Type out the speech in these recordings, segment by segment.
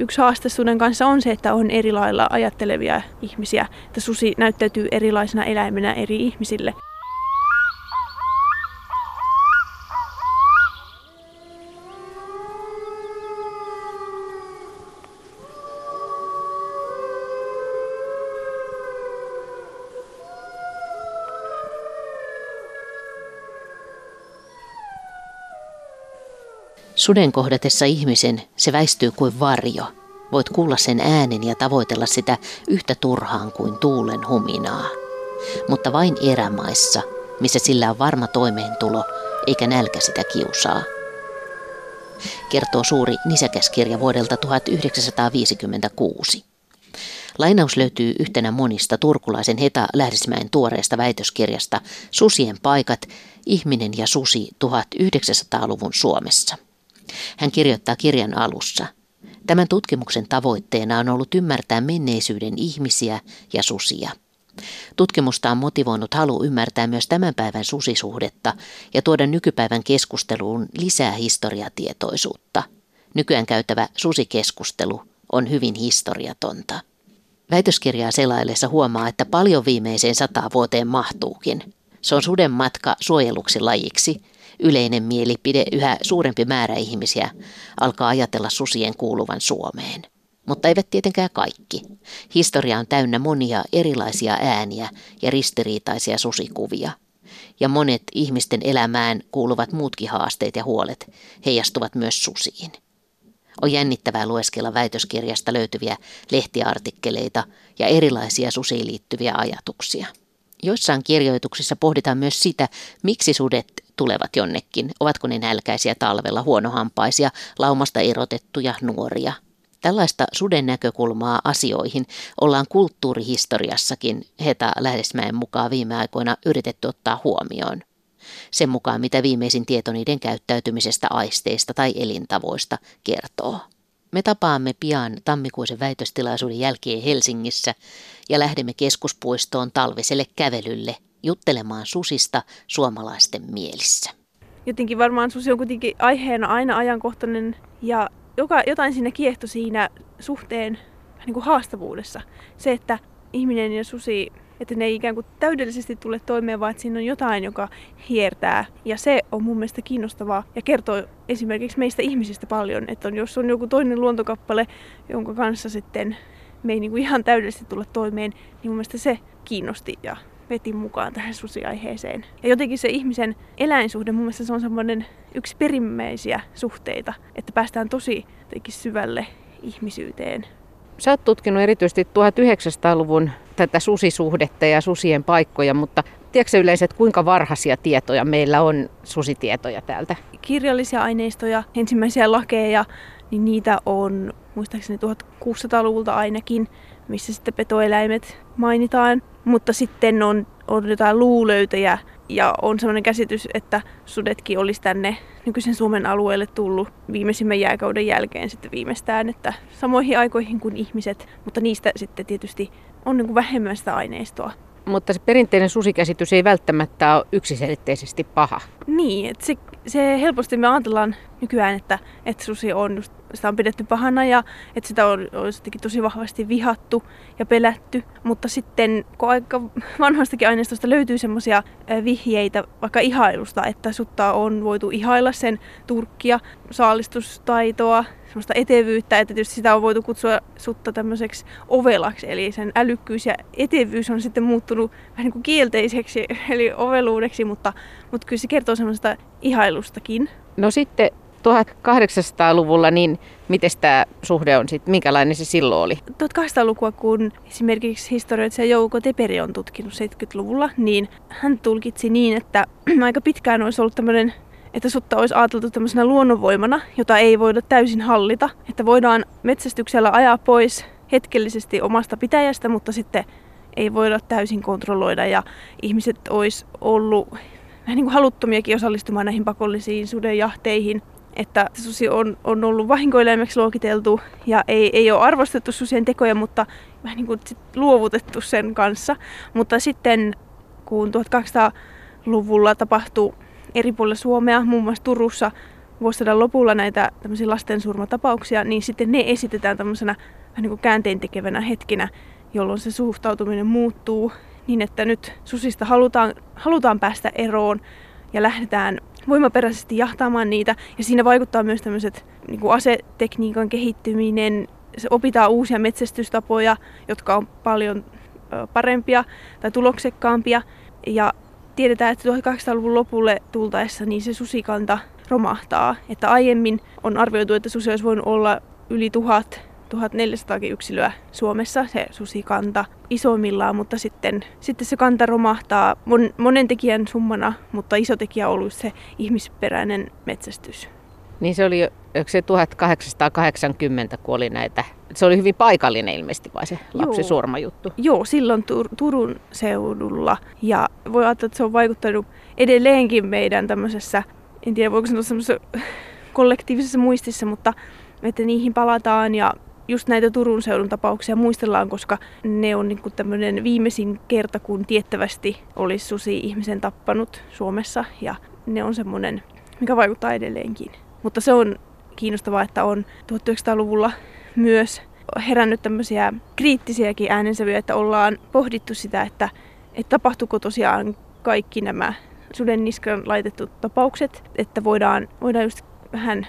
yksi haaste suden kanssa on se, että on eri lailla ajattelevia ihmisiä, että susi näyttäytyy erilaisena eläimenä eri ihmisille. Suden kohdatessa ihmisen se väistyy kuin varjo. Voit kuulla sen äänen ja tavoitella sitä yhtä turhaan kuin tuulen huminaa. Mutta vain erämaissa, missä sillä on varma toimeentulo, eikä nälkä sitä kiusaa. Kertoo suuri nisäkäskirja vuodelta 1956. Lainaus löytyy yhtenä monista turkulaisen Heta Lähdismäen tuoreesta väitöskirjasta Susien paikat, ihminen ja susi 1900-luvun Suomessa. Hän kirjoittaa kirjan alussa. Tämän tutkimuksen tavoitteena on ollut ymmärtää menneisyyden ihmisiä ja susia. Tutkimusta on motivoinut halu ymmärtää myös tämän päivän susisuhdetta ja tuoda nykypäivän keskusteluun lisää historiatietoisuutta. Nykyään käytävä susikeskustelu on hyvin historiatonta. Väitöskirjaa selaillessa huomaa, että paljon viimeiseen sataan vuoteen mahtuukin. Se on suden matka suojeluksi lajiksi, yleinen mielipide, yhä suurempi määrä ihmisiä alkaa ajatella susien kuuluvan Suomeen. Mutta eivät tietenkään kaikki. Historia on täynnä monia erilaisia ääniä ja ristiriitaisia susikuvia. Ja monet ihmisten elämään kuuluvat muutkin haasteet ja huolet heijastuvat myös susiin. On jännittävää lueskella väitöskirjasta löytyviä lehtiartikkeleita ja erilaisia susiin liittyviä ajatuksia. Joissain kirjoituksissa pohditaan myös sitä, miksi sudet tulevat jonnekin. Ovatko ne nälkäisiä talvella, huonohampaisia, laumasta erotettuja nuoria. Tällaista suden näkökulmaa asioihin ollaan kulttuurihistoriassakin Heta Lähdesmäen mukaan viime aikoina yritetty ottaa huomioon. Sen mukaan, mitä viimeisin tieto niiden käyttäytymisestä, aisteista tai elintavoista kertoo. Me tapaamme pian tammikuisen väitöstilaisuuden jälkeen Helsingissä ja lähdemme keskuspuistoon talviselle kävelylle juttelemaan susista suomalaisten mielissä. Jotenkin varmaan susi on kuitenkin aiheena aina ajankohtainen ja joka, jotain siinä kiehto siinä suhteen niin kuin haastavuudessa. Se, että ihminen ja susi, että ne ei ikään kuin täydellisesti tule toimeen, vaan että siinä on jotain, joka hiertää. Ja se on mun mielestä kiinnostavaa ja kertoo esimerkiksi meistä ihmisistä paljon, että on, jos on joku toinen luontokappale, jonka kanssa sitten me ei niin kuin ihan täydellisesti tulla toimeen, niin mun mielestä se kiinnosti ja veti mukaan tähän susiaiheeseen. Ja jotenkin se ihmisen eläinsuhde, mun mielestä se on semmoinen yksi perimmäisiä suhteita, että päästään tosi syvälle ihmisyyteen. Sä oot tutkinut erityisesti 1900-luvun tätä susisuhdetta ja susien paikkoja, mutta tiedätkö yleensä, että kuinka varhaisia tietoja meillä on susitietoja täältä? Kirjallisia aineistoja, ensimmäisiä lakeja, niin niitä on muistaakseni 1600-luvulta ainakin, missä sitten petoeläimet mainitaan. Mutta sitten on, on jotain luulöytöjä ja on sellainen käsitys, että sudetkin olisi tänne nykyisen Suomen alueelle tullut viimeisimmän jääkauden jälkeen sitten viimeistään, että samoihin aikoihin kuin ihmiset, mutta niistä sitten tietysti on niin kuin vähemmän sitä aineistoa. Mutta se perinteinen susikäsitys ei välttämättä ole yksiselitteisesti paha. Niin, että se, se helposti me ajatellaan nykyään, että, että susi on sitä on pidetty pahana ja että sitä on, on tosi vahvasti vihattu ja pelätty. Mutta sitten kun aika vanhastakin aineistosta löytyy semmoisia vihjeitä vaikka ihailusta, että sutta on voitu ihailla sen turkkia, saalistustaitoa, semmoista etevyyttä, että tietysti sitä on voitu kutsua sutta tämmöiseksi ovelaksi, eli sen älykkyys ja etevyys on sitten muuttunut vähän niin kuin kielteiseksi, eli oveluudeksi, mutta, mutta kyllä se kertoo semmoista ihailustakin. No sitten 1800-luvulla, niin miten tämä suhde on sitten, minkälainen se silloin oli? 1800-lukua, kun esimerkiksi historioitsija Jouko Teperi on tutkinut 70-luvulla, niin hän tulkitsi niin, että aika pitkään olisi ollut tämmöinen että sutta olisi ajateltu tämmöisenä luonnonvoimana, jota ei voida täysin hallita. Että voidaan metsästyksellä ajaa pois hetkellisesti omasta pitäjästä, mutta sitten ei voida täysin kontrolloida ja ihmiset olisi ollut vähän niin kuin haluttomiakin osallistumaan näihin pakollisiin sudenjahteihin että susi on, on ollut vahinkoeläimeksi luokiteltu ja ei, ei ole arvostettu susien tekoja, mutta vähän niin kuin sit luovutettu sen kanssa. Mutta sitten kun 1200-luvulla tapahtui eri puolilla Suomea, muun muassa Turussa, vuosisadan lopulla näitä tämmöisiä lastensurmatapauksia, niin sitten ne esitetään tämmöisenä vähän niin kuin käänteen tekevänä hetkinä, jolloin se suhtautuminen muuttuu niin, että nyt susista halutaan, halutaan päästä eroon ja lähdetään voimaperäisesti jahtaamaan niitä. Ja siinä vaikuttaa myös tämmöiset niin kuin asetekniikan kehittyminen, se opitaan uusia metsästystapoja, jotka on paljon parempia tai tuloksekkaampia. Ja tiedetään, että 1800-luvun lopulle tultaessa niin se susikanta romahtaa. Että aiemmin on arvioitu, että susi olisi voinut olla yli tuhat 1400 yksilöä Suomessa, se susikanta isoimmillaan, mutta sitten, sitten se kanta romahtaa mon, monen tekijän summana, mutta iso tekijä on ollut se ihmisperäinen metsästys. Niin se oli se 1880, kun oli näitä, se oli hyvin paikallinen ilmeisesti vai se lapsisurmajuttu? Joo, silloin Tur- Turun seudulla ja voi ajatella, että se on vaikuttanut edelleenkin meidän tämmöisessä, en tiedä voiko sanoa semmoisessa kollektiivisessa muistissa, mutta että niihin palataan ja just näitä Turun seudun tapauksia muistellaan, koska ne on niin tämmöinen viimeisin kerta, kun tiettävästi olisi susi ihmisen tappanut Suomessa ja ne on semmoinen, mikä vaikuttaa edelleenkin. Mutta se on kiinnostavaa, että on 1900-luvulla myös herännyt tämmöisiä kriittisiäkin äänensävyjä, että ollaan pohdittu sitä, että, että tapahtuuko tosiaan kaikki nämä suden niskan laitettu tapaukset, että voidaan, voidaan just vähän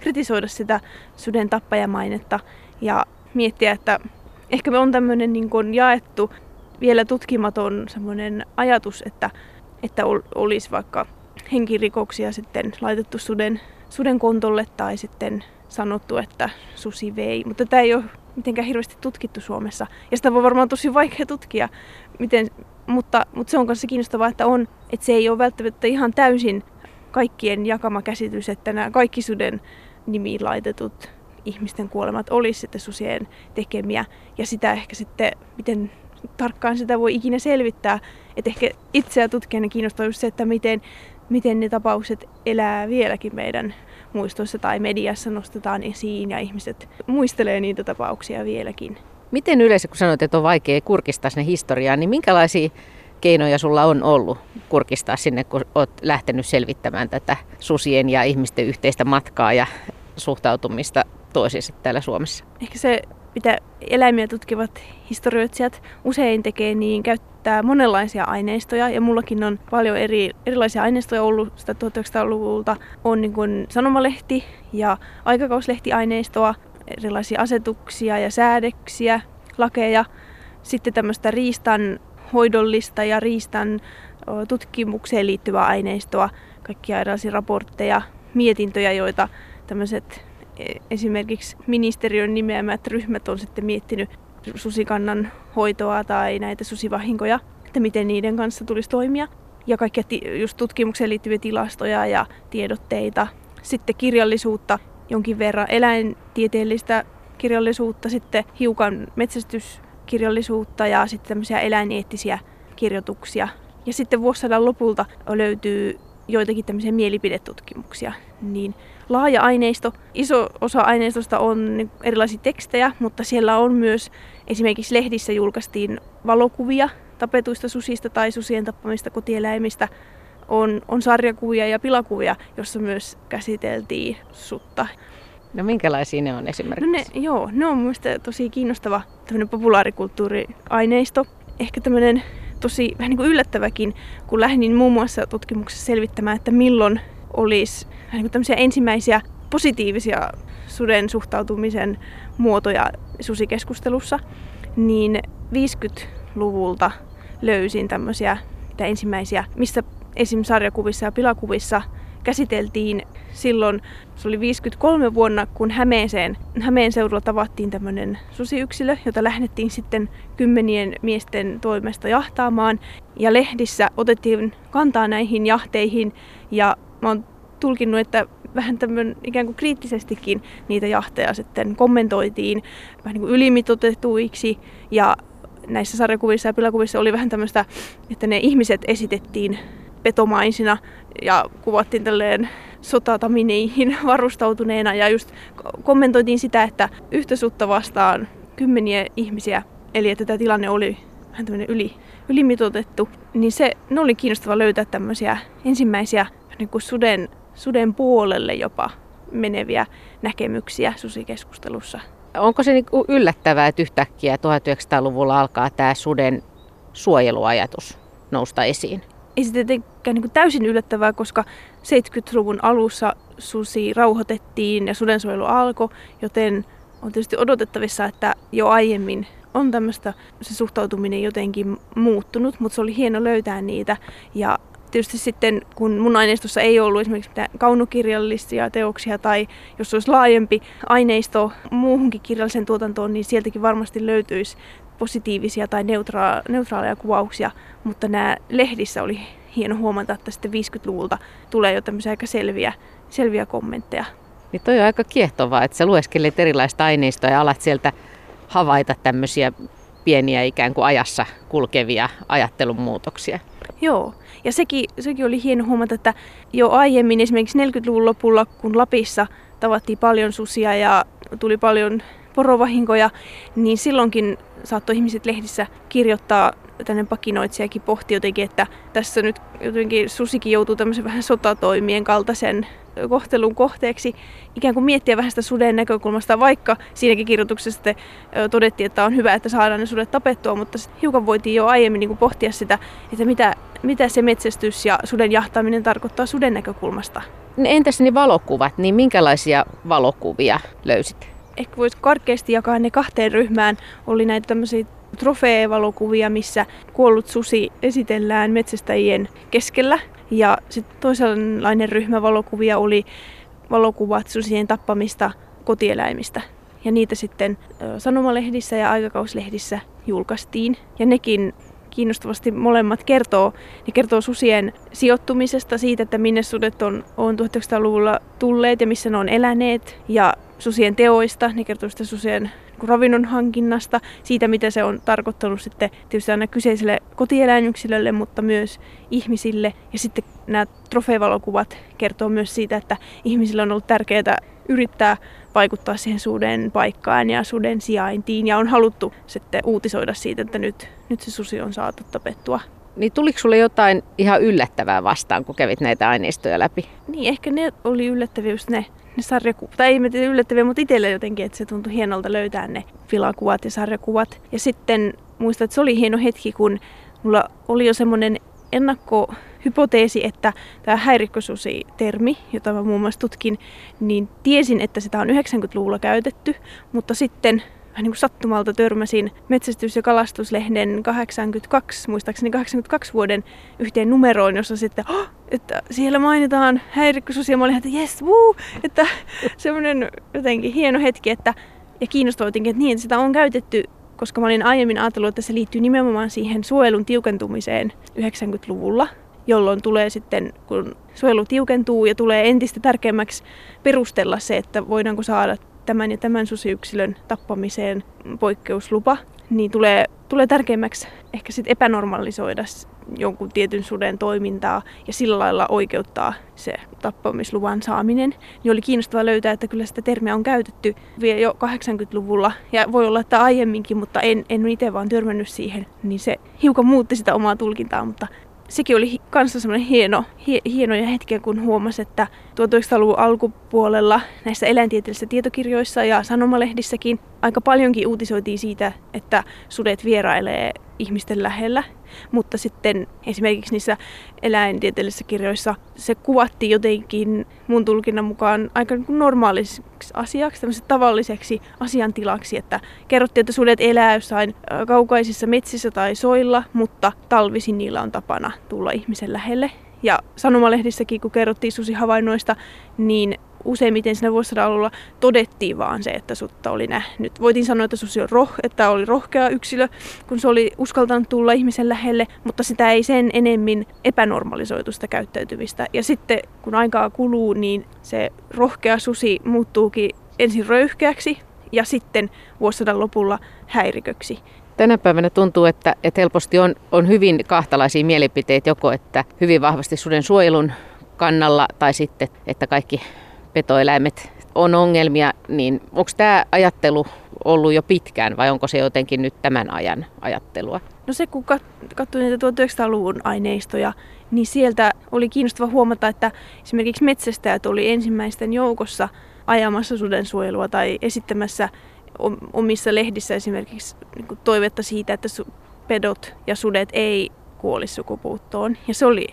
kritisoida sitä suden tappajamainetta ja miettiä, että ehkä me on tämmöinen niin kuin jaettu, vielä tutkimaton semmoinen ajatus, että, että olisi vaikka henkirikoksia sitten laitettu suden, suden kontolle tai sitten sanottu, että susi vei. Mutta tämä ei ole mitenkään hirveästi tutkittu Suomessa. Ja sitä voi varmaan tosi vaikea tutkia, miten, mutta, mutta se on myös kiinnostavaa, että, on, että se ei ole välttämättä ihan täysin kaikkien jakama käsitys, että nämä kaikki suden nimiin laitetut ihmisten kuolemat olisi sitten susien tekemiä. Ja sitä ehkä sitten, miten tarkkaan sitä voi ikinä selvittää. Että ehkä itseä tutkijana kiinnostaa just se, että miten, miten ne tapaukset elää vieläkin meidän muistoissa tai mediassa nostetaan esiin ja ihmiset muistelee niitä tapauksia vieläkin. Miten yleensä, kun sanoit, että on vaikea kurkistaa sinne historiaa, niin minkälaisia keinoja sulla on ollut kurkistaa sinne, kun olet lähtenyt selvittämään tätä susien ja ihmisten yhteistä matkaa ja suhtautumista toisiinsa täällä Suomessa? Ehkä se, mitä eläimiä tutkivat historioitsijat usein tekee, niin käyttää monenlaisia aineistoja. Ja mullakin on paljon eri, erilaisia aineistoja ollut sitä 1900-luvulta. On niin kuin sanomalehti ja aikakauslehtiaineistoa, erilaisia asetuksia ja säädöksiä, lakeja. Sitten tämmöistä riistan hoidollista ja riistan tutkimukseen liittyvää aineistoa, kaikkia erilaisia raportteja, mietintöjä, joita tämmöiset esimerkiksi ministeriön nimeämät ryhmät on sitten miettinyt susikannan hoitoa tai näitä susivahinkoja, että miten niiden kanssa tulisi toimia. Ja kaikkia just tutkimukseen liittyviä tilastoja ja tiedotteita. Sitten kirjallisuutta jonkin verran, eläintieteellistä kirjallisuutta, sitten hiukan metsästyskirjallisuutta ja sitten tämmöisiä eläineettisiä kirjoituksia. Ja sitten vuosisadan lopulta löytyy joitakin tämmöisiä mielipidetutkimuksia. Niin laaja aineisto. Iso osa aineistosta on erilaisia tekstejä, mutta siellä on myös esimerkiksi lehdissä julkaistiin valokuvia tapetuista susista tai susien tappamista kotieläimistä. On, on sarjakuvia ja pilakuvia, jossa myös käsiteltiin sutta. No minkälaisia ne on esimerkiksi? No ne, joo, ne on mielestäni tosi kiinnostava tämmöinen populaarikulttuuriaineisto. Ehkä tämmöinen tosi vähän niin kuin yllättäväkin, kun lähdin muun muassa tutkimuksessa selvittämään, että milloin olisi niin tämmöisiä ensimmäisiä positiivisia suden suhtautumisen muotoja susikeskustelussa, niin 50-luvulta löysin tämmöisiä ensimmäisiä, missä esim. sarjakuvissa ja pilakuvissa käsiteltiin silloin, se oli 53 vuonna, kun Hämeeseen, Hämeen seudulla tavattiin tämmöinen susiyksilö, jota lähdettiin sitten kymmenien miesten toimesta jahtaamaan. Ja lehdissä otettiin kantaa näihin jahteihin ja mä oon tulkinnut, että vähän tämmöinen ikään kuin kriittisestikin niitä jahteja sitten kommentoitiin vähän niin kuin ylimitotetuiksi ja näissä sarjakuvissa ja pilakuvissa oli vähän tämmöistä, että ne ihmiset esitettiin petomaisina ja kuvattiin tälleen sotatamiineihin varustautuneena ja just kommentoitiin sitä, että yhtä sutta vastaan kymmeniä ihmisiä, eli että tämä tilanne oli vähän tämmöinen yli, ylimitotettu, niin se, ne oli kiinnostava löytää tämmöisiä ensimmäisiä niin kuin suden suden puolelle jopa meneviä näkemyksiä susikeskustelussa. Onko se niin yllättävää, että yhtäkkiä 1900-luvulla alkaa tämä suden suojeluajatus nousta esiin? Ei se tietenkään niin täysin yllättävää, koska 70-luvun alussa susi rauhoitettiin ja sudensuojelu alkoi, joten on tietysti odotettavissa, että jo aiemmin on tämmöistä se suhtautuminen jotenkin muuttunut, mutta se oli hieno löytää niitä. Ja tietysti sitten, kun mun aineistossa ei ollut esimerkiksi mitään kaunokirjallisia teoksia tai jos olisi laajempi aineisto muuhunkin kirjalliseen tuotantoon, niin sieltäkin varmasti löytyisi positiivisia tai neutra- neutraaleja kuvauksia, mutta nämä lehdissä oli hieno huomata, että sitten 50-luvulta tulee jo tämmöisiä aika selviä, selviä kommentteja. Niin toi on aika kiehtovaa, että sä lueskelet erilaista aineistoa ja alat sieltä havaita tämmöisiä pieniä ikään kuin ajassa kulkevia ajattelun muutoksia. Joo, ja sekin, sekin oli hieno huomata, että jo aiemmin esimerkiksi 40-luvun lopulla, kun Lapissa tavattiin paljon susia ja tuli paljon porovahinkoja, niin silloinkin saattoi ihmiset lehdissä kirjoittaa tänne pakinoitsijakin pohti jotenkin, että tässä nyt jotenkin susikin joutuu tämmöisen vähän sotatoimien kaltaisen kohtelun kohteeksi, ikään kuin miettiä vähän sitä suden näkökulmasta, vaikka siinäkin kirjoituksessa todettiin, että on hyvä, että saadaan ne sudet tapettua, mutta hiukan voitiin jo aiemmin niin kuin pohtia sitä, että mitä, mitä se metsästys ja suden jahtaaminen tarkoittaa suden näkökulmasta. Entäs ne valokuvat, niin minkälaisia valokuvia löysit? Ehkä voisi karkeasti jakaa ne kahteen ryhmään. Oli näitä tämmöisiä trofeevalokuvia, missä kuollut susi esitellään metsästäjien keskellä. Ja sitten toisenlainen ryhmä valokuvia oli valokuvat susien tappamista kotieläimistä. Ja niitä sitten sanomalehdissä ja aikakauslehdissä julkaistiin. Ja nekin kiinnostavasti molemmat kertoo. Ne kertoo susien sijoittumisesta, siitä, että minne sudet on, on 1900-luvulla tulleet ja missä ne on eläneet. Ja susien teoista, ne kertoo sitä susien ravinnon hankinnasta, siitä mitä se on tarkoittanut sitten tietysti aina kyseiselle kotieläinyksilölle, mutta myös ihmisille. Ja sitten nämä trofeevalokuvat kertoo myös siitä, että ihmisille on ollut tärkeää yrittää vaikuttaa siihen suden paikkaan ja suden sijaintiin ja on haluttu sitten uutisoida siitä, että nyt, nyt se susi on saatu tapettua. Niin tuliko sulle jotain ihan yllättävää vastaan, kun kävit näitä aineistoja läpi? Niin, ehkä ne oli yllättäviä just ne ne sarjakuvat. Tai ei me yllättäviä, mutta itselle jotenkin, että se tuntui hienolta löytää ne filakuvat ja sarjakuvat. Ja sitten muistan, että se oli hieno hetki, kun mulla oli jo semmoinen ennakkohypoteesi, että tämä häirikkösusi-termi, jota mä muun muassa tutkin, niin tiesin, että sitä on 90-luvulla käytetty, mutta sitten vähän niin kuin sattumalta törmäsin metsästys- ja kalastuslehden 82, muistaakseni 82 vuoden yhteen numeroon, jossa sitten, oh, että siellä mainitaan häirikkösusia. Mä olin, että yes, woo! Että semmoinen jotenkin hieno hetki, että ja kiinnostava jotenkin, että niin, sitä on käytetty koska mä olin aiemmin ajatellut, että se liittyy nimenomaan siihen suojelun tiukentumiseen 90-luvulla, jolloin tulee sitten, kun suojelu tiukentuu ja tulee entistä tärkeämmäksi perustella se, että voidaanko saada tämän ja tämän susiyksilön tappamiseen poikkeuslupa, niin tulee, tulee tärkeämmäksi ehkä sitten epänormalisoida jonkun tietyn suden toimintaa ja sillä lailla oikeuttaa se tappamisluvan saaminen. Niin oli kiinnostavaa löytää, että kyllä sitä termiä on käytetty vielä jo 80-luvulla ja voi olla, että aiemminkin, mutta en, en itse vaan törmännyt siihen. Niin se hiukan muutti sitä omaa tulkintaa, mutta sekin oli kanssa semmoinen hieno, hie, hienoja hetkiä, kun huomasi, että 1900-luvun alkupuolella näissä eläintieteellisissä tietokirjoissa ja sanomalehdissäkin aika paljonkin uutisoitiin siitä, että sudet vierailee ihmisten lähellä. Mutta sitten esimerkiksi niissä eläintieteellisissä kirjoissa se kuvattiin jotenkin mun tulkinnan mukaan aika normaaliseksi asiaksi, tämmöiseksi tavalliseksi asiantilaksi, että kerrottiin, että sudet elää jossain kaukaisissa metsissä tai soilla, mutta talvisin niillä on tapana tulla ihmisen lähelle. Ja sanomalehdissäkin, kun kerrottiin susihavainnoista, niin useimmiten siinä vuosisadan alulla todettiin vaan se, että sutta oli nähnyt. Voitiin sanoa, että susi on roh, että oli rohkea yksilö, kun se oli uskaltanut tulla ihmisen lähelle, mutta sitä ei sen enemmän epänormalisoitu sitä käyttäytymistä. Ja sitten kun aikaa kuluu, niin se rohkea susi muuttuukin ensin röyhkeäksi ja sitten vuosisadan lopulla häiriköksi. Tänä päivänä tuntuu, että, että helposti on, on hyvin kahtalaisia mielipiteitä, joko että hyvin vahvasti suden suojelun kannalla tai sitten, että kaikki petoeläimet on ongelmia, niin onko tämä ajattelu ollut jo pitkään vai onko se jotenkin nyt tämän ajan ajattelua? No se kun katsoo niitä 1900-luvun aineistoja, niin sieltä oli kiinnostava huomata, että esimerkiksi metsästäjät oli ensimmäisten joukossa ajamassa sudensuojelua tai esittämässä omissa lehdissä esimerkiksi niin toivetta siitä, että pedot ja sudet ei kuoli sukupuuttoon. Ja se oli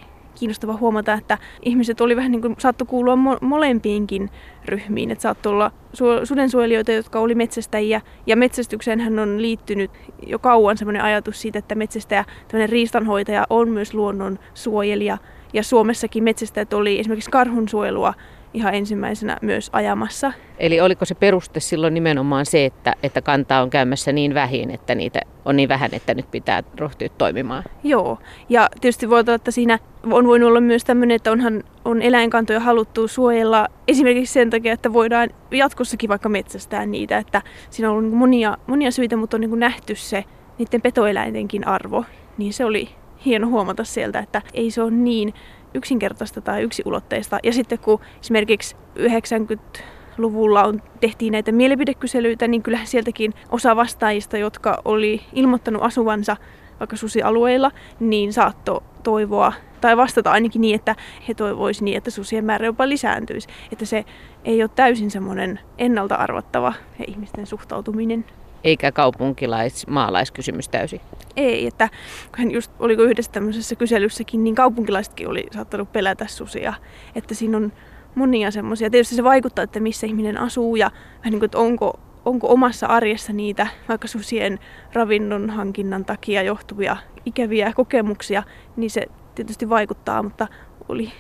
kiinnostava huomata, että ihmiset oli vähän niin kuin, saattoi kuulua mo- molempiinkin ryhmiin. Että saattoi olla su- sudensuojelijoita, jotka oli metsästäjiä. Ja metsästykseen hän on liittynyt jo kauan sellainen ajatus siitä, että metsästäjä, tämmöinen riistanhoitaja on myös luonnon suojelija. Ja Suomessakin metsästäjät oli esimerkiksi karhunsuojelua ihan ensimmäisenä myös ajamassa. Eli oliko se peruste silloin nimenomaan se, että, että kantaa on käymässä niin vähin, että niitä on niin vähän, että nyt pitää rohtia toimimaan? Joo, ja tietysti voi olla, että siinä on voinut olla myös tämmöinen, että onhan on eläinkantoja haluttu suojella esimerkiksi sen takia, että voidaan jatkossakin vaikka metsästää niitä, että siinä on ollut monia, monia syitä, mutta on niin nähty se niiden petoeläintenkin arvo, niin se oli hieno huomata sieltä, että ei se ole niin yksinkertaista tai yksiulotteista. Ja sitten kun esimerkiksi 90-luvulla on, tehtiin näitä mielipidekyselyitä, niin kyllähän sieltäkin osa vastaajista, jotka oli ilmoittanut asuvansa vaikka susialueilla, niin saatto toivoa tai vastata ainakin niin, että he toivoisivat niin, että susien määrä jopa lisääntyisi. Että se ei ole täysin semmoinen ennalta arvattava ihmisten suhtautuminen eikä kaupunkilais-maalaiskysymys täysin. Ei, että just oliko yhdessä tämmöisessä kyselyssäkin, niin kaupunkilaisetkin oli saattanut pelätä susia. Että siinä on monia semmoisia. Tietysti se vaikuttaa, että missä ihminen asuu ja niin kuin, että onko, onko omassa arjessa niitä vaikka susien ravinnon hankinnan takia johtuvia ikäviä kokemuksia, niin se tietysti vaikuttaa, mutta oli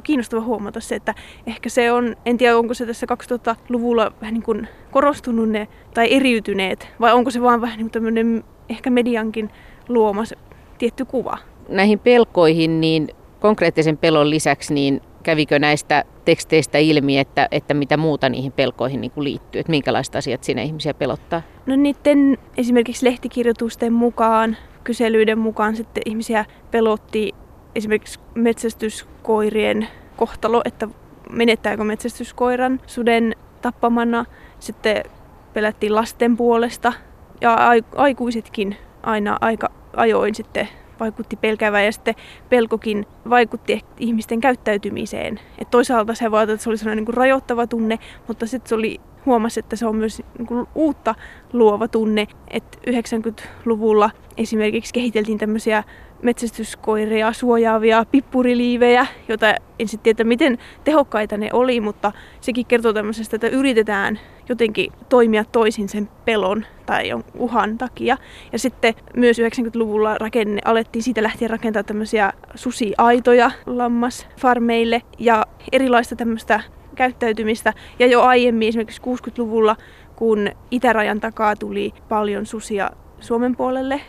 kiinnostava huomata se, että ehkä se on, en tiedä onko se tässä 2000-luvulla vähän niin kuin korostunut ne tai eriytyneet, vai onko se vaan vähän niin kuin tämmöinen ehkä mediankin luoma se tietty kuva. Näihin pelkoihin, niin konkreettisen pelon lisäksi, niin kävikö näistä teksteistä ilmi, että, että mitä muuta niihin pelkoihin niin kuin liittyy, että minkälaiset asiat siinä ihmisiä pelottaa? No niiden esimerkiksi lehtikirjoitusten mukaan, kyselyiden mukaan sitten ihmisiä pelotti esimerkiksi metsästyskoirien kohtalo, että menettääkö metsästyskoiran suden tappamana. Sitten pelättiin lasten puolesta ja aikuisetkin aina aika ajoin sitten vaikutti pelkävä ja sitten pelkokin vaikutti ihmisten käyttäytymiseen. Et toisaalta se voi että se oli sellainen niin rajoittava tunne, mutta sitten se oli huomasi, että se on myös niin kuin uutta luova tunne. Että 90-luvulla esimerkiksi kehiteltiin tämmöisiä metsästyskoiria suojaavia pippuriliivejä, joita en sitten tiedä, miten tehokkaita ne oli, mutta sekin kertoo tämmöisestä, että yritetään jotenkin toimia toisin sen pelon tai uhan takia. Ja sitten myös 90-luvulla rakenne, alettiin siitä lähtien rakentaa tämmöisiä susiaitoja lammasfarmeille ja erilaista tämmöistä käyttäytymistä. Ja jo aiemmin, esimerkiksi 60-luvulla, kun itärajan takaa tuli paljon susia Suomen puolelle,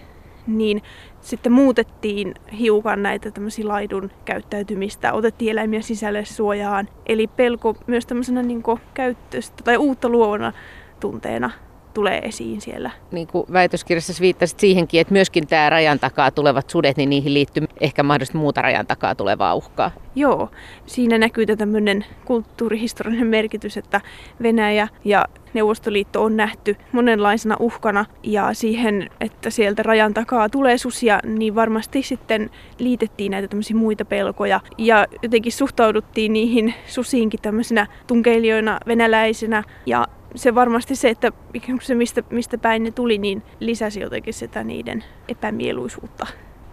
niin sitten muutettiin hiukan näitä tämmöisiä laidun käyttäytymistä, otettiin eläimiä sisälle suojaan. Eli pelko myös tämmöisenä niin käyttöstä tai uutta luovana tunteena tulee esiin siellä. Niin kuin väitöskirjassa viittasit siihenkin, että myöskin tämä rajan takaa tulevat sudet, niin niihin liittyy ehkä mahdollisesti muuta rajan takaa tulevaa uhkaa. Joo, siinä näkyy tämmöinen kulttuurihistoriallinen merkitys, että Venäjä ja Neuvostoliitto on nähty monenlaisena uhkana ja siihen, että sieltä rajan takaa tulee susia, niin varmasti sitten liitettiin näitä tämmöisiä muita pelkoja ja jotenkin suhtauduttiin niihin susiinkin tämmöisenä tunkeilijoina venäläisenä ja se varmasti se, että se mistä, mistä päin ne tuli, niin lisäsi jotenkin sitä niiden epämieluisuutta.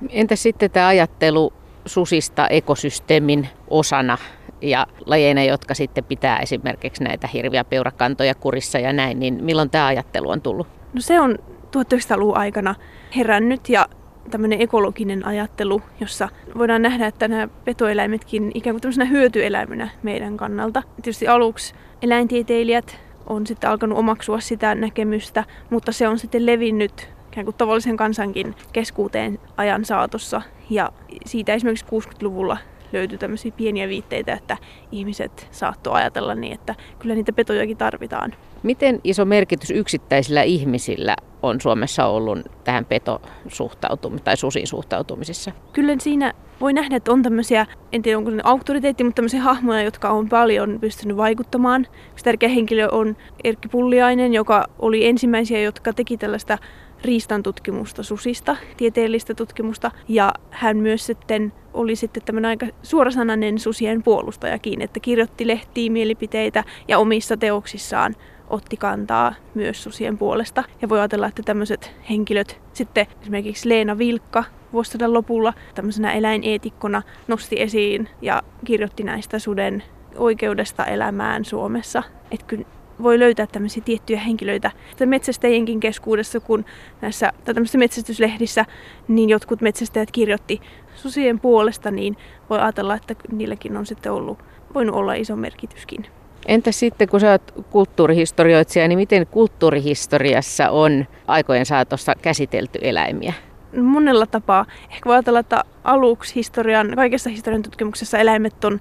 Entä sitten tämä ajattelu susista ekosysteemin osana ja lajeina, jotka sitten pitää esimerkiksi näitä hirviä peurakantoja kurissa ja näin, niin milloin tämä ajattelu on tullut? No se on 1900-luvun aikana herännyt ja tämmöinen ekologinen ajattelu, jossa voidaan nähdä, että nämä petoeläimetkin ikään kuin tämmöisenä hyötyeläiminä meidän kannalta. Tietysti aluksi eläintieteilijät on sitten alkanut omaksua sitä näkemystä, mutta se on sitten levinnyt ikään kuin tavallisen kansankin keskuuteen ajan saatossa. Ja siitä esimerkiksi 60-luvulla löytyi tämmöisiä pieniä viitteitä, että ihmiset saattoi ajatella niin, että kyllä niitä petojakin tarvitaan. Miten iso merkitys yksittäisillä ihmisillä on Suomessa ollut tähän petosuhtautumiseen tai susiin suhtautumisessa? Kyllä siinä voi nähdä, että on tämmöisiä, en tiedä onko ne auktoriteetti, mutta tämmöisiä hahmoja, jotka on paljon pystynyt vaikuttamaan. Yksi tärkeä henkilö on Erkki Pulliainen, joka oli ensimmäisiä, jotka teki tällaista riistan tutkimusta susista, tieteellistä tutkimusta. Ja hän myös sitten oli sitten tämmöinen aika suorasanainen susien puolustajakin, että kirjoitti lehtiin mielipiteitä ja omissa teoksissaan otti kantaa myös susien puolesta. Ja voi ajatella, että tämmöiset henkilöt, sitten esimerkiksi Leena Vilkka vuosisadan lopulla tämmöisenä eläineetikkona nosti esiin ja kirjoitti näistä suden oikeudesta elämään Suomessa. Että kyllä voi löytää tämmöisiä tiettyjä henkilöitä metsästäjienkin keskuudessa, kun näissä tämmöisissä metsästyslehdissä niin jotkut metsästäjät kirjoitti susien puolesta, niin voi ajatella, että niilläkin on sitten ollut, voinut olla iso merkityskin. Entä sitten, kun sä oot kulttuurihistorioitsija, niin miten kulttuurihistoriassa on aikojen saatossa käsitelty eläimiä? Monella tapaa. Ehkä voi ajatella, että aluksi historian, kaikessa historian tutkimuksessa eläimet on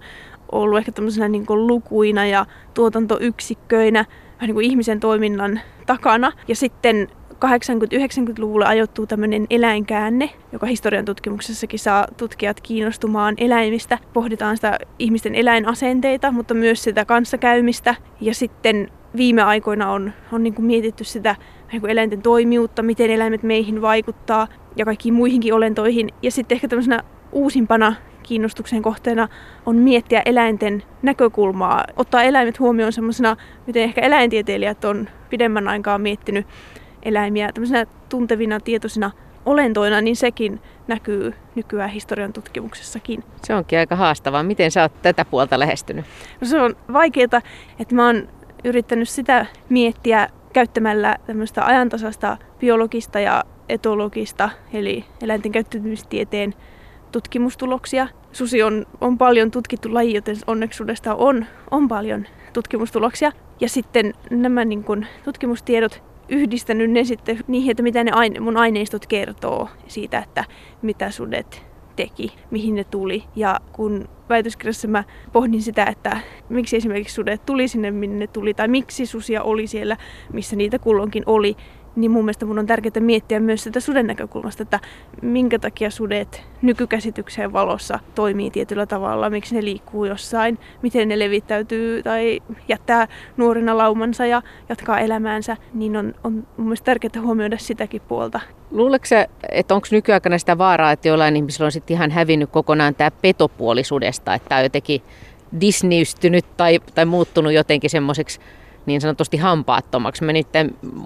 ollut ehkä tämmöisenä niin kuin lukuina ja tuotantoyksikköinä vähän niin kuin ihmisen toiminnan takana. Ja sitten 80-90-luvulle ajoittuu tämmöinen eläinkäänne, joka historian tutkimuksessakin saa tutkijat kiinnostumaan eläimistä. Pohditaan sitä ihmisten eläinasenteita, mutta myös sitä kanssakäymistä. Ja sitten viime aikoina on, on niin kuin mietitty sitä niin kuin eläinten toimijuutta, miten eläimet meihin vaikuttaa ja kaikkiin muihinkin olentoihin. Ja sitten ehkä tämmöisenä uusimpana kiinnostuksen kohteena on miettiä eläinten näkökulmaa, ottaa eläimet huomioon semmoisena, miten ehkä eläintieteilijät on pidemmän aikaa miettinyt eläimiä tämmöisenä tuntevina, tietoisina olentoina, niin sekin näkyy nykyään historian tutkimuksessakin. Se onkin aika haastavaa. Miten sä oot tätä puolta lähestynyt? No se on vaikeaa, että mä oon yrittänyt sitä miettiä käyttämällä tämmöistä ajantasasta biologista ja etologista, eli eläinten käyttäytymistieteen tutkimustuloksia. Susi on, on paljon tutkittu laji, joten onneksuudesta on, on paljon tutkimustuloksia. Ja sitten nämä niin kun, tutkimustiedot yhdistänyt ne sitten niihin, että mitä ne aine, mun aineistot kertoo siitä, että mitä sudet teki, mihin ne tuli. Ja kun väitöskirjassa mä pohdin sitä, että miksi esimerkiksi sudet tuli sinne, minne ne tuli, tai miksi susia oli siellä, missä niitä kulloinkin oli, niin mun mielestä mun on tärkeää miettiä myös sitä suden näkökulmasta, että minkä takia sudet nykykäsitykseen valossa toimii tietyllä tavalla, miksi ne liikkuu jossain, miten ne levittäytyy tai jättää nuorina laumansa ja jatkaa elämäänsä, niin on, on mun mielestä tärkeää huomioida sitäkin puolta. Luuletko että onko nykyaikana sitä vaaraa, että jollain ihmisillä on sitten ihan hävinnyt kokonaan tämä petopuolisudesta, että tämä on jotenkin disneystynyt tai, tai muuttunut jotenkin semmoiseksi niin sanotusti hampaattomaksi. Mä nyt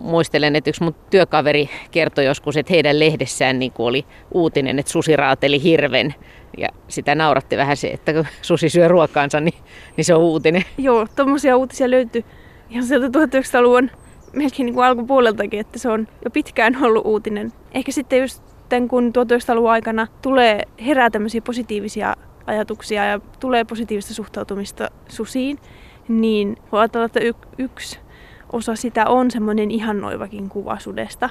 muistelen, että yksi mun työkaveri kertoi joskus, että heidän lehdessään niin oli uutinen, että susi raateli hirven. Ja sitä nauratti vähän se, että kun susi syö ruokaansa, niin, niin se on uutinen. Joo, tuommoisia uutisia löytyy ihan sieltä 1900-luvun melkein niin kuin alkupuoleltakin, että se on jo pitkään ollut uutinen. Ehkä sitten just kun 1900-luvun aikana tulee herää tämmöisiä positiivisia ajatuksia ja tulee positiivista suhtautumista susiin, niin voi ajatella, että y- yksi osa sitä on semmoinen ihannoivakin kuva sudesta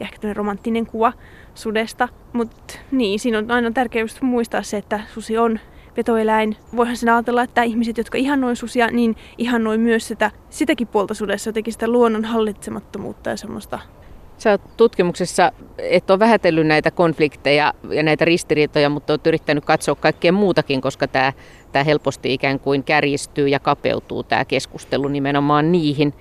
ja ehkä romanttinen kuva sudesta. Mutta niin, siinä on aina tärkeää muistaa se, että susi on vetoeläin. Voihan sen ajatella, että ihmiset, jotka ihannoi susia, niin ihannoi myös sitä, sitäkin puolta sudessa, jotenkin sitä luonnon hallitsemattomuutta ja semmoista Sä oot tutkimuksessa, et ole vähätellyt näitä konflikteja ja näitä ristiriitoja, mutta olet yrittänyt katsoa kaikkea muutakin, koska tämä, tämä helposti ikään kuin kärjistyy ja kapeutuu tämä keskustelu nimenomaan niihin.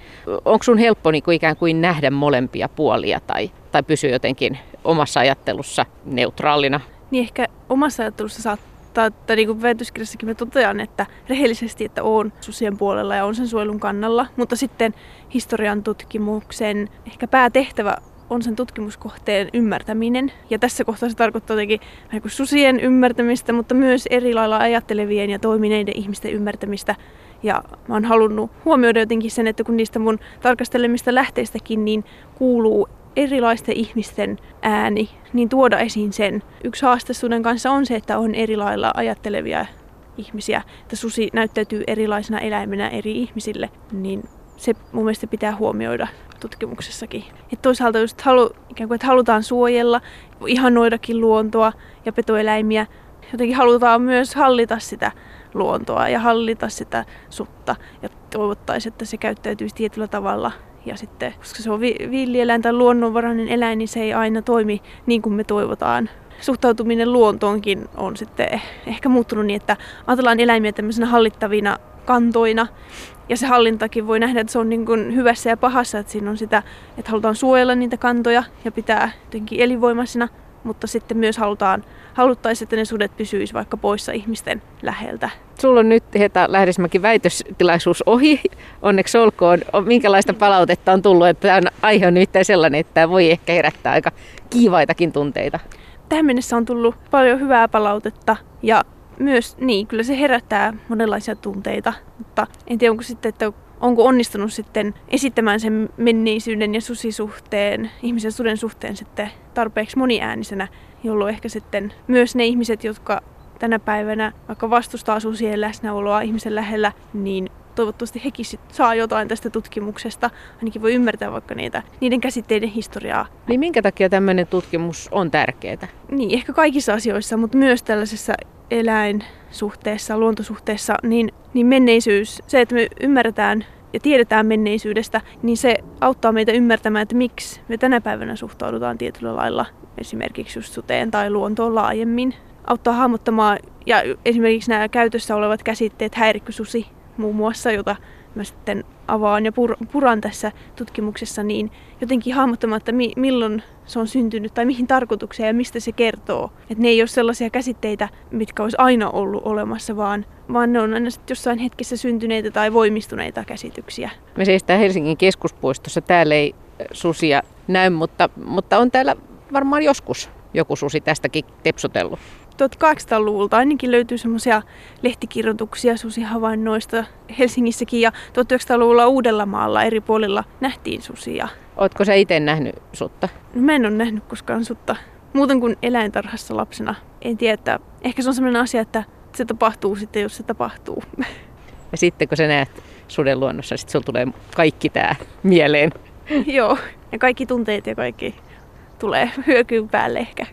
Onko sun helppo niin kuin ikään kuin nähdä molempia puolia tai, tai pysyä jotenkin omassa ajattelussa neutraalina? Niin ehkä omassa ajattelussa saattaa, että niin kuin väitöskirjassakin mä totean, että rehellisesti, että olen susien puolella ja on sen suojelun kannalla, mutta sitten historian tutkimuksen ehkä päätehtävä on sen tutkimuskohteen ymmärtäminen. Ja tässä kohtaa se tarkoittaa jotenkin kuin susien ymmärtämistä, mutta myös eri lailla ajattelevien ja toimineiden ihmisten ymmärtämistä. Ja mä oon halunnut huomioida jotenkin sen, että kun niistä mun tarkastelemista lähteistäkin niin kuuluu erilaisten ihmisten ääni, niin tuoda esiin sen. Yksi haaste kanssa on se, että on eri lailla ajattelevia ihmisiä, että susi näyttäytyy erilaisena eläimenä eri ihmisille, niin se mun mielestä pitää huomioida tutkimuksessakin. Et toisaalta just halu, ikään kuin, että halutaan suojella, ihanoidakin luontoa ja petoeläimiä. Jotenkin halutaan myös hallita sitä luontoa ja hallita sitä sutta ja toivottaisiin, että se käyttäytyisi tietyllä tavalla. Ja sitten, koska se on vi- villieläin tai luonnonvarainen eläin, niin se ei aina toimi niin kuin me toivotaan. Suhtautuminen luontoonkin on sitten ehkä muuttunut niin, että ajatellaan eläimiä tämmöisenä hallittavina kantoina ja se hallintakin voi nähdä, että se on niin kuin hyvässä ja pahassa, että siinä on sitä, että halutaan suojella niitä kantoja ja pitää jotenkin elinvoimaisina, mutta sitten myös halutaan, haluttaisiin, että ne sudet pysyisivät vaikka poissa ihmisten läheltä. Sulla on nyt Heta Lähdesmäki väitöstilaisuus ohi. Onneksi olkoon. Minkälaista palautetta on tullut? Että tämä aihe on nimittäin sellainen, että tämä voi ehkä herättää aika kiivaitakin tunteita. Tähän mennessä on tullut paljon hyvää palautetta ja myös, niin, kyllä se herättää monenlaisia tunteita, mutta en tiedä, onko sitten, että onko onnistunut sitten esittämään sen menneisyyden ja susisuhteen, ihmisen suden suhteen sitten tarpeeksi moniäänisenä, jolloin ehkä sitten myös ne ihmiset, jotka tänä päivänä vaikka vastustaa susien läsnäoloa ihmisen lähellä, niin toivottavasti hekin sit saa jotain tästä tutkimuksesta. Ainakin voi ymmärtää vaikka niitä, niiden käsitteiden historiaa. Niin minkä takia tämmöinen tutkimus on tärkeää? Niin, ehkä kaikissa asioissa, mutta myös tällaisessa eläinsuhteessa, luontosuhteessa, niin, niin menneisyys, se, että me ymmärretään ja tiedetään menneisyydestä, niin se auttaa meitä ymmärtämään, että miksi me tänä päivänä suhtaudutaan tietyllä lailla esimerkiksi just suteen tai luontoon laajemmin. Auttaa hahmottamaan ja esimerkiksi nämä käytössä olevat käsitteet häirikkösusi muun muassa, jota mä sitten avaan ja pur- puran tässä tutkimuksessa, niin jotenkin hahmottamaan, että mi- milloin se on syntynyt tai mihin tarkoitukseen ja mistä se kertoo. Että ne ei ole sellaisia käsitteitä, mitkä olisi aina ollut olemassa, vaan, vaan ne on aina sitten jossain hetkessä syntyneitä tai voimistuneita käsityksiä. Me seistään Helsingin keskuspuistossa. Täällä ei susia näy, mutta, mutta on täällä varmaan joskus joku susi tästäkin tepsutellut. 1800-luvulta ainakin löytyy semmoisia lehtikirjoituksia susihavainnoista Helsingissäkin ja 1900-luvulla Uudellamaalla eri puolilla nähtiin susia. Ootko sä itse nähnyt sutta? No, mä en ole nähnyt koskaan sutta. Muuten kuin eläintarhassa lapsena. En tiedä, että ehkä se on sellainen asia, että se tapahtuu sitten, jos se tapahtuu. Ja sitten kun sä näet suden luonnossa, sitten sulla tulee kaikki tää mieleen. Joo, ja kaikki tunteet ja kaikki tulee hyökyyn päälle ehkä.